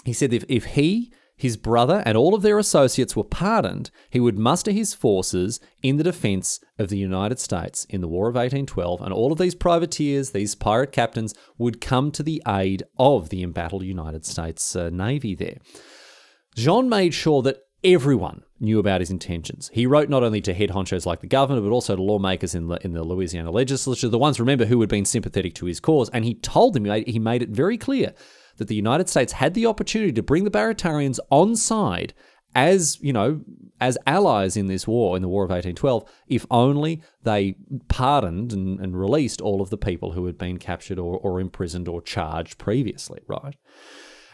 he said if, if he, his brother, and all of their associates were pardoned, he would muster his forces in the defense of the United States in the War of 1812, and all of these privateers, these pirate captains, would come to the aid of the embattled United States uh, Navy there. Jean made sure that everyone knew about his intentions. He wrote not only to head honchos like the governor, but also to lawmakers in the, in the Louisiana legislature, the ones, remember, who had been sympathetic to his cause, and he told them, he made it very clear that the United States had the opportunity to bring the Baratarians on side as, you know, as allies in this war, in the War of 1812, if only they pardoned and, and released all of the people who had been captured or, or imprisoned or charged previously, right?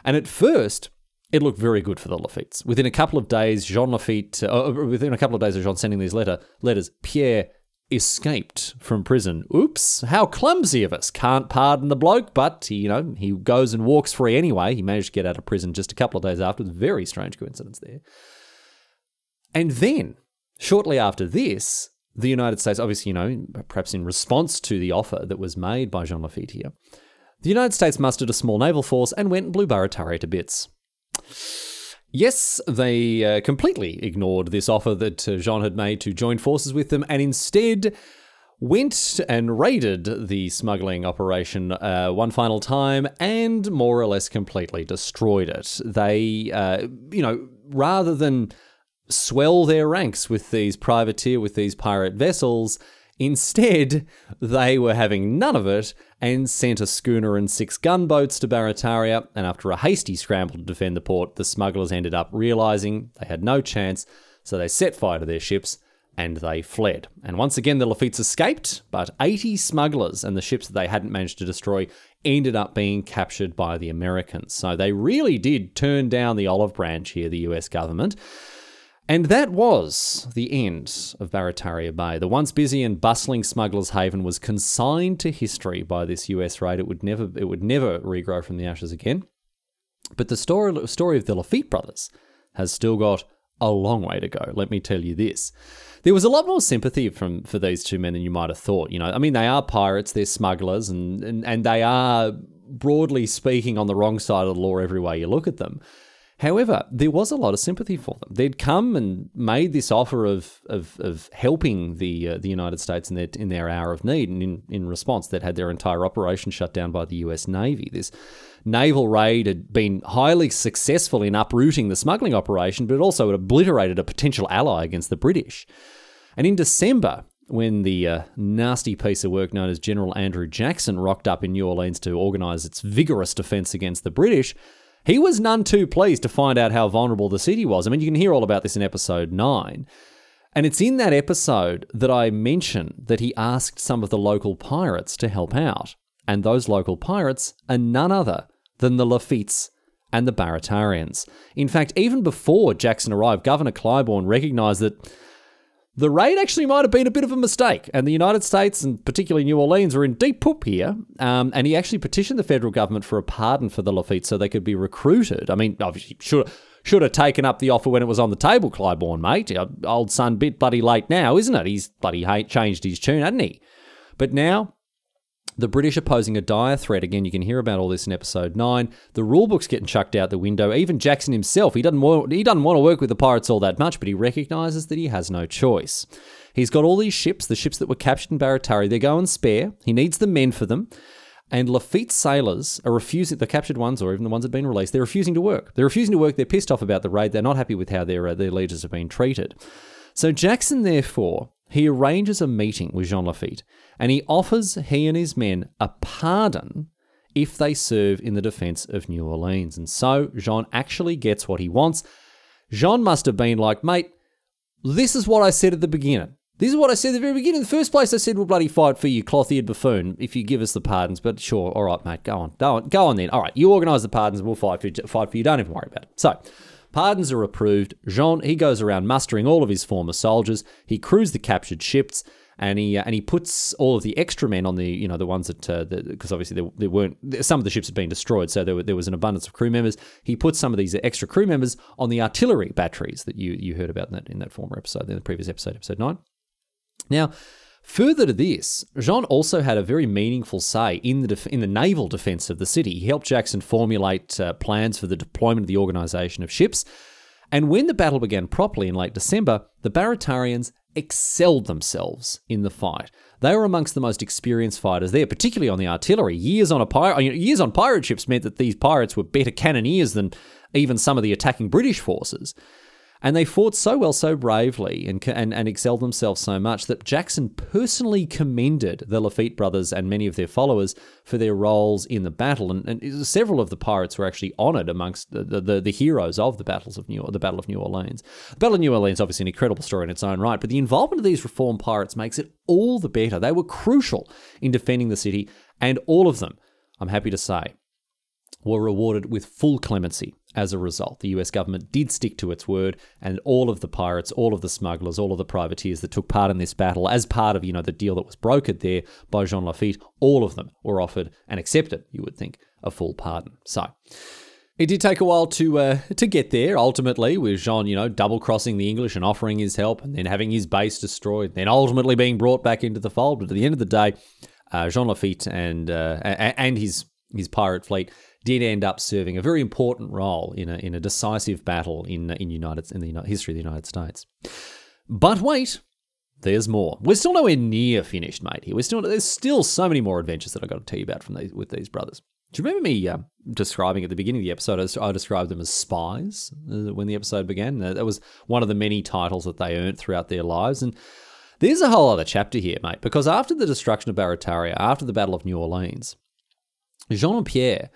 And at first, it looked very good for the Lafitte's. Within a couple of days, Jean Lafitte, uh, within a couple of days of Jean sending these letter, letters, Pierre escaped from prison. Oops, how clumsy of us. Can't pardon the bloke, but he, you know, he goes and walks free anyway. He managed to get out of prison just a couple of days after. Very strange coincidence there. And then, shortly after this, the United States, obviously, you know, perhaps in response to the offer that was made by Jean Lafitte here, the United States mustered a small naval force and went and blew Barataria to bits. Yes, they uh, completely ignored this offer that uh, Jean had made to join forces with them and instead went and raided the smuggling operation uh, one final time and more or less completely destroyed it. They, uh, you know, rather than swell their ranks with these privateer, with these pirate vessels, Instead, they were having none of it and sent a schooner and six gunboats to Barataria. And after a hasty scramble to defend the port, the smugglers ended up realizing they had no chance, so they set fire to their ships and they fled. And once again, the Lafitte's escaped, but 80 smugglers and the ships that they hadn't managed to destroy ended up being captured by the Americans. So they really did turn down the olive branch here, the US government. And that was the end of Barataria Bay. The once busy and bustling smugglers' haven was consigned to history by this US raid. It would never, it would never regrow from the ashes again. But the story, story of the Lafitte brothers has still got a long way to go. Let me tell you this. There was a lot more sympathy from for these two men than you might have thought. You know, I mean, they are pirates, they're smugglers, and, and, and they are broadly speaking on the wrong side of the law every way you look at them. However, there was a lot of sympathy for them. They'd come and made this offer of of, of helping the uh, the United States in their in their hour of need, and in, in response, they'd had their entire operation shut down by the U.S. Navy. This naval raid had been highly successful in uprooting the smuggling operation, but it also had obliterated a potential ally against the British. And in December when the uh, nasty piece of work known as General Andrew Jackson rocked up in New Orleans to organise its vigorous defence against the British, he was none too pleased to find out how vulnerable the city was. I mean, you can hear all about this in episode 9. And it's in that episode that I mention that he asked some of the local pirates to help out. And those local pirates are none other than the Lafitte's and the Baratarians. In fact, even before Jackson arrived, Governor Claiborne recognised that the raid actually might have been a bit of a mistake, and the United States and particularly New Orleans were in deep poop here. Um, and he actually petitioned the federal government for a pardon for the Lafitte so they could be recruited. I mean, obviously, should should have taken up the offer when it was on the table, Claiborne, mate. Old son, bit bloody late now, isn't it? He's bloody changed his tune, hasn't he? But now the British are posing a dire threat. Again, you can hear about all this in episode 9. The rulebook's getting chucked out the window. Even Jackson himself, he doesn't, want, he doesn't want to work with the pirates all that much, but he recognises that he has no choice. He's got all these ships, the ships that were captured in Barataria, they're going spare. He needs the men for them. And Lafitte's sailors are refusing, the captured ones or even the ones that have been released, they're refusing to work. They're refusing to work. They're pissed off about the raid. They're not happy with how their, uh, their leaders have been treated. So Jackson, therefore, he arranges a meeting with Jean Lafitte and he offers he and his men a pardon if they serve in the defense of New Orleans. And so Jean actually gets what he wants. Jean must have been like, mate, this is what I said at the beginning. This is what I said at the very beginning. In the first place, I said we'll bloody fight for you, cloth-eared buffoon, if you give us the pardons. But sure, all right, mate, go on, go on, go on then. All right, you organise the pardons, we'll fight for you. Fight for you. Don't even worry about it. So, pardons are approved. Jean he goes around mustering all of his former soldiers. He crews the captured ships and he uh, and he puts all of the extra men on the you know the ones that because uh, obviously there, there, weren't some of the ships had been destroyed, so there, were, there was an abundance of crew members. He puts some of these extra crew members on the artillery batteries that you you heard about in that in that former episode, in the previous episode, episode nine. Now. Further to this, Jean also had a very meaningful say in the def- in the naval defense of the city. He helped Jackson formulate uh, plans for the deployment of the organization of ships. And when the battle began properly in late December, the Baratarians excelled themselves in the fight. They were amongst the most experienced fighters there, particularly on the artillery. Years on a pirate, years on pirate ships meant that these pirates were better cannoneers than even some of the attacking British forces. And they fought so well, so bravely, and, and, and excelled themselves so much that Jackson personally commended the Lafitte brothers and many of their followers for their roles in the battle. And, and several of the pirates were actually honoured amongst the, the, the, heroes of the battles of New the Battle of New Orleans. The Battle of New Orleans, obviously, an incredible story in its own right, but the involvement of these reformed pirates makes it all the better. They were crucial in defending the city, and all of them, I'm happy to say, were rewarded with full clemency as a result. The US government did stick to its word, and all of the pirates, all of the smugglers, all of the privateers that took part in this battle as part of, you know, the deal that was brokered there by Jean Lafitte, all of them were offered and accepted, you would think, a full pardon. So it did take a while to uh, to get there. Ultimately, with Jean, you know, double crossing the English and offering his help, and then having his base destroyed, then ultimately being brought back into the fold. But at the end of the day, uh, Jean Lafitte and uh, and his his pirate fleet did end up serving a very important role in a, in a decisive battle in, in, United, in the history of the United States. But wait, there's more. We're still nowhere near finished, mate. Here, we're still there's still so many more adventures that I've got to tell you about from these with these brothers. Do you remember me uh, describing at the beginning of the episode? I described them as spies uh, when the episode began. Uh, that was one of the many titles that they earned throughout their lives, and there's a whole other chapter here, mate. Because after the destruction of Barataria, after the Battle of New Orleans, Jean and Pierre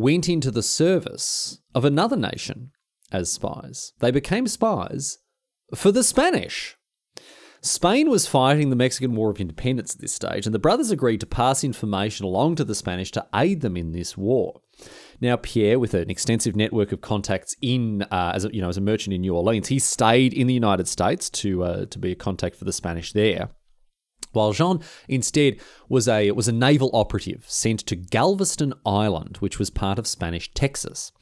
went into the service of another nation as spies. They became spies for the Spanish. Spain was fighting the Mexican War of Independence at this stage, and the brothers agreed to pass information along to the Spanish to aid them in this war. Now, Pierre, with an extensive network of contacts in, uh, as a, you know, as a merchant in New Orleans, he stayed in the United States to uh, to be a contact for the Spanish there while Jean instead was a was a naval operative sent to Galveston Island, which was part of Spanish Texas.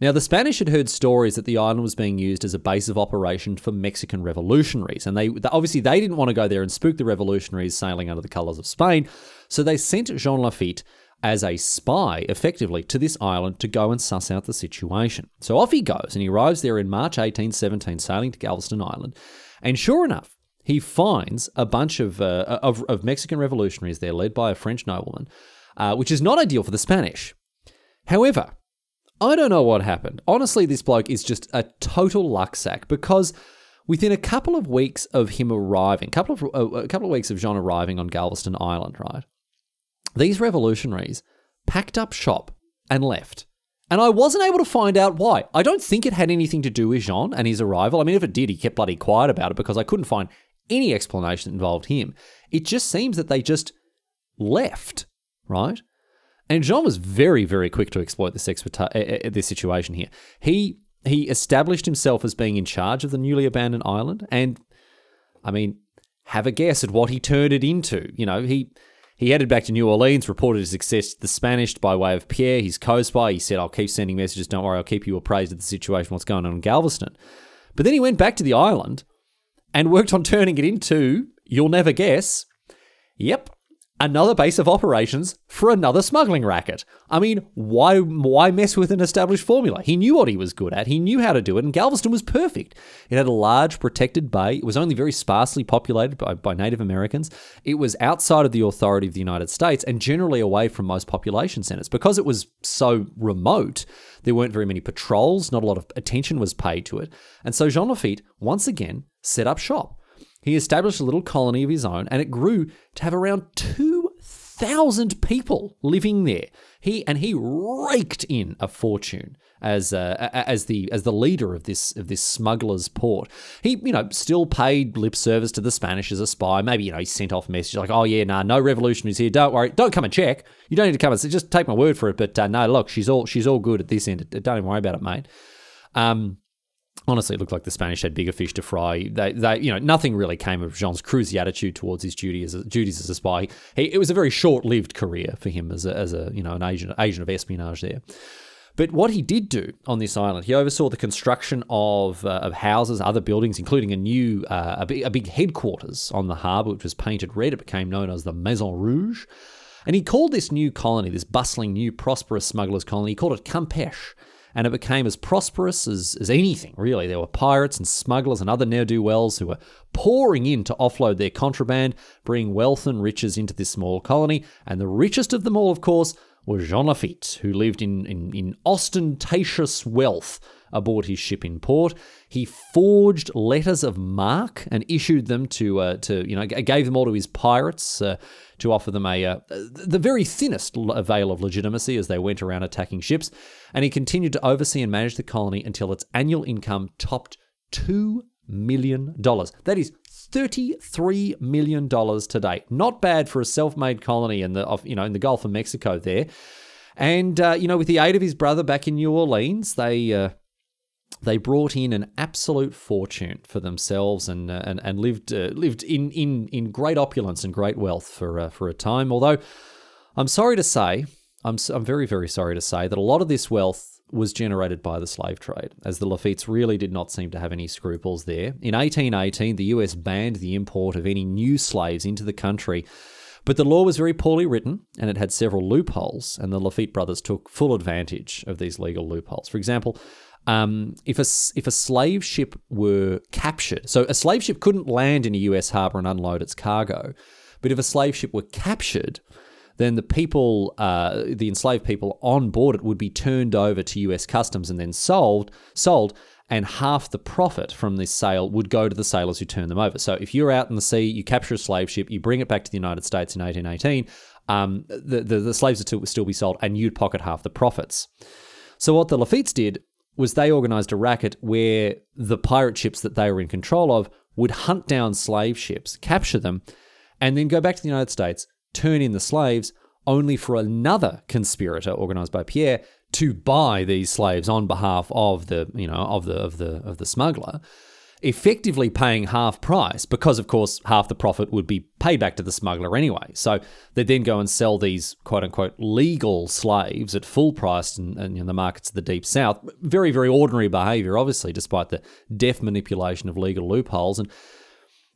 Now, the Spanish had heard stories that the island was being used as a base of operation for Mexican revolutionaries, and they obviously they didn't want to go there and spook the revolutionaries sailing under the colours of Spain, so they sent Jean Lafitte as a spy, effectively, to this island to go and suss out the situation. So off he goes, and he arrives there in March 1817, sailing to Galveston Island. And sure enough, he finds a bunch of, uh, of, of, Mexican revolutionaries there, led by a French nobleman, uh, which is not ideal for the Spanish. However, I don't know what happened. Honestly, this bloke is just a total luck sack because within a couple of weeks of him arriving, couple of uh, a couple of weeks of Jean arriving on Galveston Island, right? These revolutionaries packed up shop and left. And I wasn't able to find out why. I don't think it had anything to do with Jean and his arrival. I mean, if it did, he kept bloody quiet about it because I couldn't find any explanation that involved him. It just seems that they just left, right? And Jean was very, very quick to exploit this, experta- uh, this situation here. He he established himself as being in charge of the newly abandoned island, and I mean, have a guess at what he turned it into. You know, he he headed back to New Orleans, reported his success to the Spanish by way of Pierre, his co-spy. He said, "I'll keep sending messages. Don't worry, I'll keep you appraised of the situation, what's going on in Galveston." But then he went back to the island and worked on turning it into, you'll never guess, yep, another base of operations for another smuggling racket. I mean, why why mess with an established formula? He knew what he was good at. He knew how to do it, and Galveston was perfect. It had a large protected bay. It was only very sparsely populated by, by Native Americans. It was outside of the authority of the United States and generally away from most population centers. Because it was so remote, there weren't very many patrols, not a lot of attention was paid to it. And so Jean Lafitte once again set up shop. He established a little colony of his own, and it grew to have around 2,000 people living there. He and he raked in a fortune as uh, as the as the leader of this of this smugglers port. He you know still paid lip service to the Spanish as a spy. Maybe you know he sent off messages like, "Oh yeah, nah, no revolutionaries here. Don't worry. Don't come and check. You don't need to come and just take my word for it. But uh, no, look, she's all she's all good at this end. Don't even worry about it, mate." Um, honestly, it looked like the Spanish had bigger fish to fry. They, they, you know, nothing really came of Jean's cruisy attitude towards his duty as a, duties as a spy. He, it was a very short-lived career for him as a, as a you know, an agent, agent of espionage there. But what he did do on this island, he oversaw the construction of, uh, of houses, other buildings, including a new, uh, a, big, a big headquarters on the harbour, which was painted red. It became known as the Maison Rouge. And he called this new colony, this bustling, new, prosperous smugglers colony, he called it Campeche and it became as prosperous as, as anything, really. There were pirates and smugglers and other ne'er do wells who were pouring in to offload their contraband, bring wealth and riches into this small colony, and the richest of them all, of course, was Jean Lafitte, who lived in, in, in ostentatious wealth aboard his ship in port. He forged letters of marque and issued them to, uh, to you know, gave them all to his pirates uh, to offer them a uh, the very thinnest veil of legitimacy as they went around attacking ships. And he continued to oversee and manage the colony until its annual income topped two million dollars. That is $33 million today. Not bad for a self-made colony in the, you know, in the Gulf of Mexico there. And, uh, you know, with the aid of his brother back in New Orleans, they, uh, they brought in an absolute fortune for themselves and uh, and, and lived uh, lived in, in in great opulence and great wealth for uh, for a time. Although I'm sorry to say, I'm I'm very very sorry to say that a lot of this wealth was generated by the slave trade, as the Lafittes really did not seem to have any scruples there. In 1818, the US banned the import of any new slaves into the country. But the law was very poorly written and it had several loopholes, and the Lafitte brothers took full advantage of these legal loopholes. For example, um, if a if a slave ship were captured, so a slave ship couldn't land in a U.S. harbor and unload its cargo, but if a slave ship were captured, then the people, uh, the enslaved people on board it, would be turned over to U.S. customs and then sold, sold, and half the profit from this sale would go to the sailors who turned them over. So if you're out in the sea, you capture a slave ship, you bring it back to the United States in 1818, um, the, the, the slaves would still be sold, and you'd pocket half the profits. So what the Lafittes did was they organized a racket where the pirate ships that they were in control of would hunt down slave ships, capture them, and then go back to the United States, turn in the slaves, only for another conspirator organized by Pierre to buy these slaves on behalf of the, you know, of the of the of the smuggler effectively paying half price because, of course, half the profit would be paid back to the smuggler anyway. So they'd then go and sell these quote unquote legal slaves at full price in, in, the markets of the deep south. Very, very ordinary behavior, obviously, despite the deft manipulation of legal loopholes. And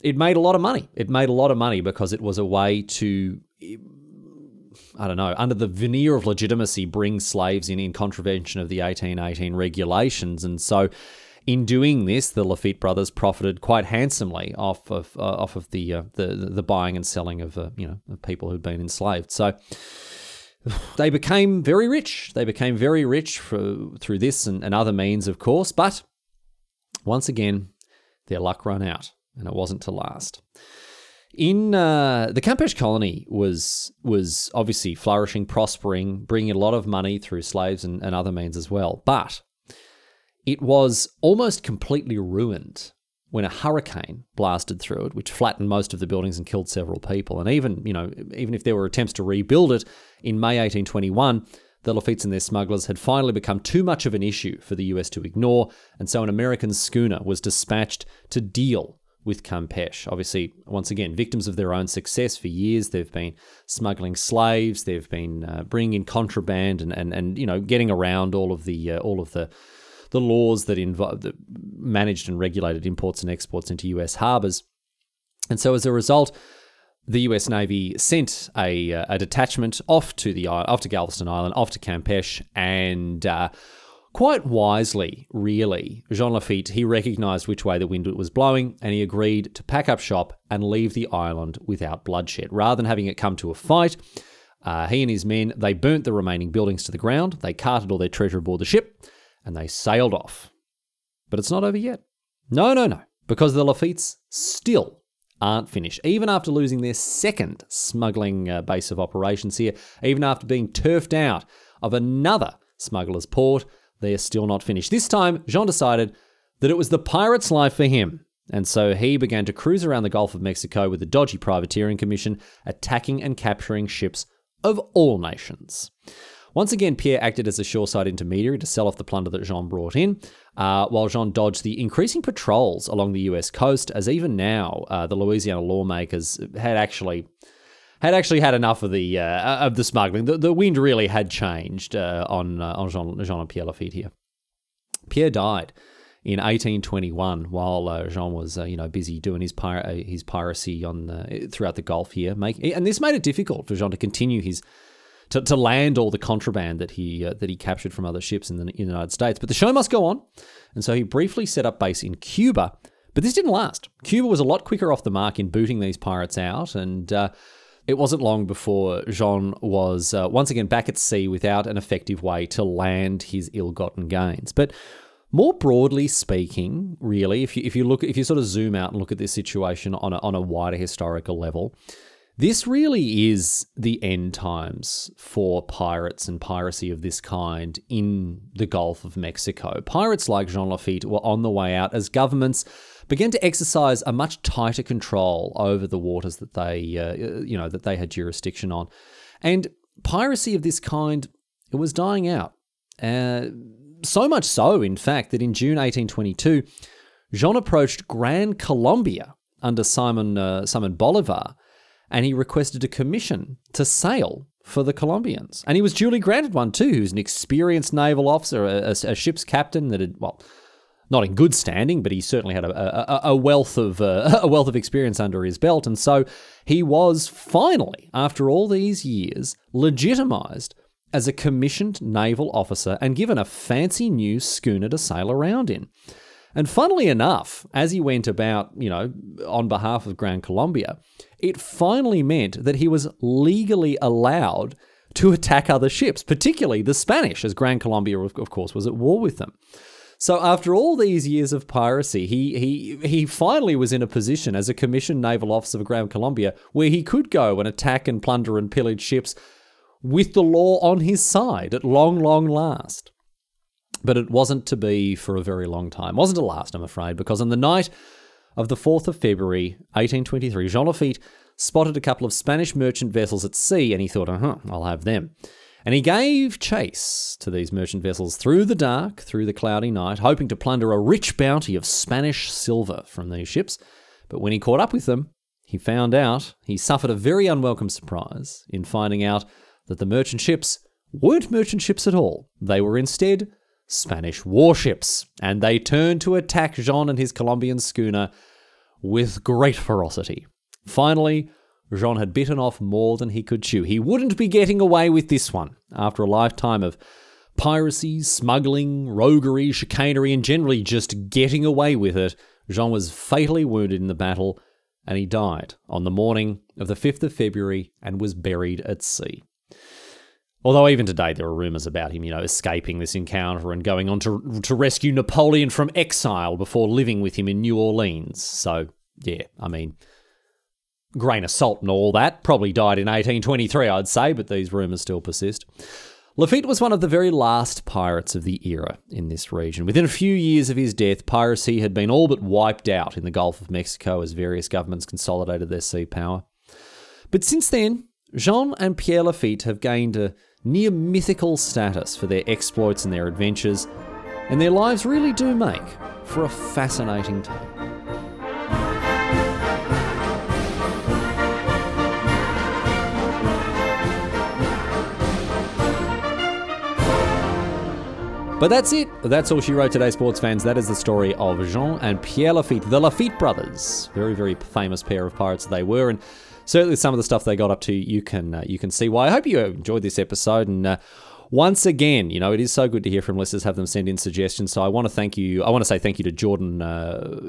it made a lot of money. It made a lot of money because it was a way to. I don't know, under the veneer of legitimacy, bring slaves in in contravention of the 1818 regulations. And so in doing this, the Lafitte brothers profited quite handsomely off of uh, off of the, uh, the the buying and selling of uh, you know of people who'd been enslaved. So they became very rich. They became very rich for, through this and, and other means, of course. But once again, their luck ran out, and it wasn't to last. In uh, the Campeche colony was was obviously flourishing, prospering, bringing a lot of money through slaves and, and other means as well. But it was almost completely ruined when a hurricane blasted through it, which flattened most of the buildings and killed several people. And even, you know, even if there were attempts to rebuild it in May 1821, the Lafitte's and their smugglers had finally become too much of an issue for the US to ignore, and so an American schooner was dispatched to deal with Campeche. Obviously, once again, victims of their own success for years. They've been smuggling slaves, they've been uh, bringing in contraband, and, and and you know getting around all of the uh, all of the the laws that, invo- that managed and regulated imports and exports into US harbors. And so as a result, the U.S. Navy sent a, uh, a detachment off to the off to Galveston Island, off to Campeche, and uh, quite wisely, really, Jean Lafitte he recognised which way the wind was blowing, and he agreed to pack up shop and leave the island without bloodshed, rather than having it come to a fight. Uh, he and his men they burnt the remaining buildings to the ground. They carted all their treasure aboard the ship, and they sailed off. But it's not over yet. No, no, no, because the Lafittes still aren't finished. Even after losing their second smuggling uh, base of operations here, even after being turfed out of another smuggler's port, they are still not finished. This time, Jean decided that it was the pirate's life for him. And so he began to cruise around the Gulf of Mexico with the dodgy privateering commission, attacking and capturing ships of all nations. Once again, Pierre acted as a shoreside intermediary to sell off the plunder that Jean brought in, uh, while Jean dodged the increasing patrols along the US coast, as even now uh, the Louisiana lawmakers had actually had actually had enough of the uh, of the smuggling. The, the wind really had changed uh, on uh, on Jean, Jean and Pierre Lafitte here. Pierre died in 1821 while uh, Jean was uh, you know busy doing his pir- his piracy on throughout the Gulf here, make, and this made it difficult for Jean to continue his to, to land all the contraband that he uh, that he captured from other ships in the, in the United States. But the show must go on, and so he briefly set up base in Cuba. But this didn't last. Cuba was a lot quicker off the mark in booting these pirates out, and uh, it wasn't long before Jean was uh, once again back at sea without an effective way to land his ill-gotten gains. But more broadly speaking, really, if you if you look if you sort of zoom out and look at this situation on a, on a wider historical level, this really is the end times for pirates and piracy of this kind in the Gulf of Mexico. Pirates like Jean Lafitte were on the way out as governments began to exercise a much tighter control over the waters that they, uh, you know, that they had jurisdiction on, and piracy of this kind it was dying out. Uh, so much so, in fact, that in June 1822, Jean approached Gran Colombia under Simon uh, Simon Bolivar and he requested a commission to sail for the Colombians. And he was duly granted one too, who's an experienced naval officer, a, a, a ship's captain that had, well, not in good standing, but he certainly had a, a, a wealth of uh, a wealth of experience under his belt, and so he was finally, after all these years, legitimized as a commissioned naval officer and given a fancy new schooner to sail around in. And funnily enough, as he went about, you know, on behalf of Gran Colombia, it finally meant that he was legally allowed to attack other ships, particularly the Spanish, as Gran Colombia, of course, was at war with them. So after all these years of piracy, he he he finally was in a position as a commissioned naval officer of Gran Colombia where he could go and attack and plunder and pillage ships with the law on his side at long, long last. But it wasn't to be for a very long time. It wasn't to last, I'm afraid, because on the night of the 4th of February, 1823, Jean Lafitte spotted a couple of Spanish merchant vessels at sea and he thought, uh huh, I'll have them. And he gave chase to these merchant vessels through the dark, through the cloudy night, hoping to plunder a rich bounty of Spanish silver from these ships. But when he caught up with them, he found out, he suffered a very unwelcome surprise in finding out that the merchant ships weren't merchant ships at all. They were instead Spanish warships, and they turned to attack Jean and his Colombian schooner with great ferocity. Finally, Jean had bitten off more than he could chew. He wouldn't be getting away with this one after a lifetime of piracy, smuggling, roguery, chicanery, and generally just getting away with it. Jean was fatally wounded in the battle and he died on the morning of the 5th of February and was buried at sea. Although even today there are rumours about him, you know, escaping this encounter and going on to to rescue Napoleon from exile before living with him in New Orleans. So yeah, I mean, grain of salt and all that. Probably died in 1823, I'd say, but these rumours still persist. Lafitte was one of the very last pirates of the era in this region. Within a few years of his death, piracy had been all but wiped out in the Gulf of Mexico as various governments consolidated their sea power. But since then, Jean and Pierre Lafitte have gained a near mythical status for their exploits and their adventures, and their lives really do make for a fascinating tale. But that's it. That's all she wrote today, sports fans. That is the story of Jean and Pierre Lafitte, the Lafitte brothers. Very, very famous pair of pirates they were. And certainly some of the stuff they got up to, you can uh, you can see why. I hope you enjoyed this episode. And uh, once again, you know, it is so good to hear from listeners, have them send in suggestions. So I want to thank you. I want to say thank you to Jordan uh,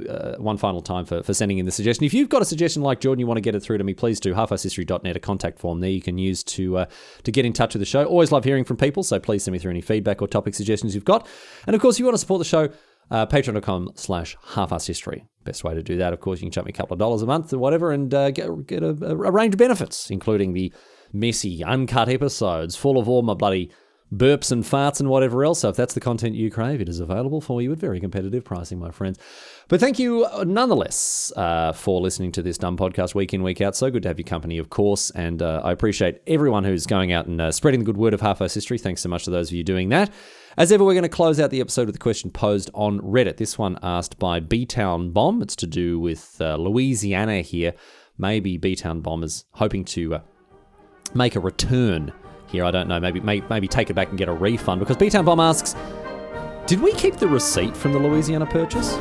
uh, one final time for, for sending in the suggestion. If you've got a suggestion like Jordan, you want to get it through to me, please do. Halfarsedhistory.net, a contact form there you can use to uh, to get in touch with the show. Always love hearing from people, so please send me through any feedback or topic suggestions you've got. And of course, if you want to support the show, uh, patreon.com slash halfarsedhistory. Best way to do that, of course, you can chuck me a couple of dollars a month or whatever and uh, get, get a, a range of benefits, including the messy, uncut episodes full of all my bloody burps and farts and whatever else. So if that's the content you crave, it is available for you at very competitive pricing, my friends. But thank you uh, nonetheless uh, for listening to this dumb podcast week in, week out. So good to have your company, of course. And uh, I appreciate everyone who's going out and uh, spreading the good word of Half Arsed History. Thanks so much to those of you doing that. As ever, we're going to close out the episode with a question posed on Reddit. This one asked by B Town Bomb. It's to do with uh, Louisiana here. Maybe B Town Bomb is hoping to uh, make a return here. I don't know. Maybe maybe, maybe take it back and get a refund because B Town Bomb asks, did we keep the receipt from the Louisiana purchase?